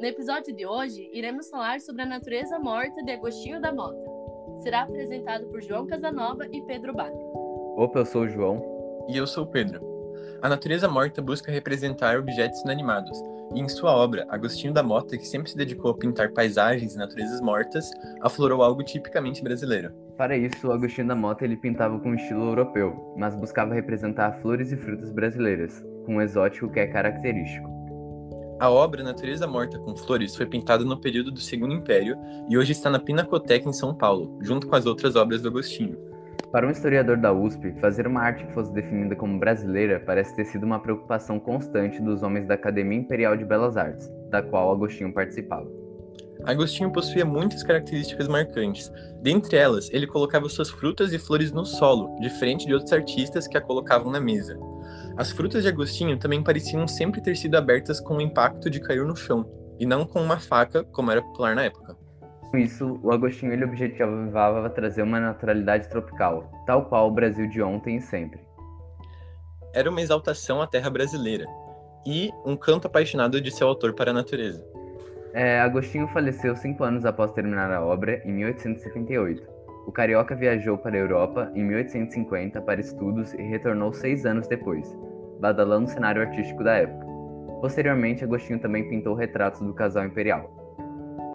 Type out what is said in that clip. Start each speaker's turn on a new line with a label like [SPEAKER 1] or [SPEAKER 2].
[SPEAKER 1] No episódio de hoje, iremos falar sobre a natureza morta de Agostinho da Mota. Será apresentado por João Casanova e Pedro Bach.
[SPEAKER 2] Opa, eu sou o João.
[SPEAKER 3] E eu sou o Pedro. A natureza morta busca representar objetos inanimados, e em sua obra, Agostinho da Mota, que sempre se dedicou a pintar paisagens e naturezas mortas, aflorou algo tipicamente brasileiro.
[SPEAKER 2] Para isso, Agostinho da Mota ele pintava com estilo europeu, mas buscava representar flores e frutas brasileiras, com um exótico que é característico.
[SPEAKER 3] A obra Natureza Morta com Flores foi pintada no período do Segundo Império e hoje está na Pinacoteca em São Paulo, junto com as outras obras do Agostinho.
[SPEAKER 2] Para um historiador da USP, fazer uma arte que fosse definida como brasileira parece ter sido uma preocupação constante dos homens da Academia Imperial de Belas Artes, da qual Agostinho participava.
[SPEAKER 3] Agostinho possuía muitas características marcantes. Dentre elas, ele colocava suas frutas e flores no solo, diferente de outros artistas que a colocavam na mesa. As frutas de Agostinho também pareciam sempre ter sido abertas com o impacto de cair no chão, e não com uma faca, como era popular na época.
[SPEAKER 2] Com isso, o Agostinho ele objetivava trazer uma naturalidade tropical, tal qual o Brasil de ontem e sempre.
[SPEAKER 3] Era uma exaltação à terra brasileira e um canto apaixonado de seu autor para a natureza.
[SPEAKER 2] É, Agostinho faleceu cinco anos após terminar a obra, em 1878. O carioca viajou para a Europa em 1850 para estudos e retornou seis anos depois, badalando o cenário artístico da época. Posteriormente, Agostinho também pintou retratos do casal imperial.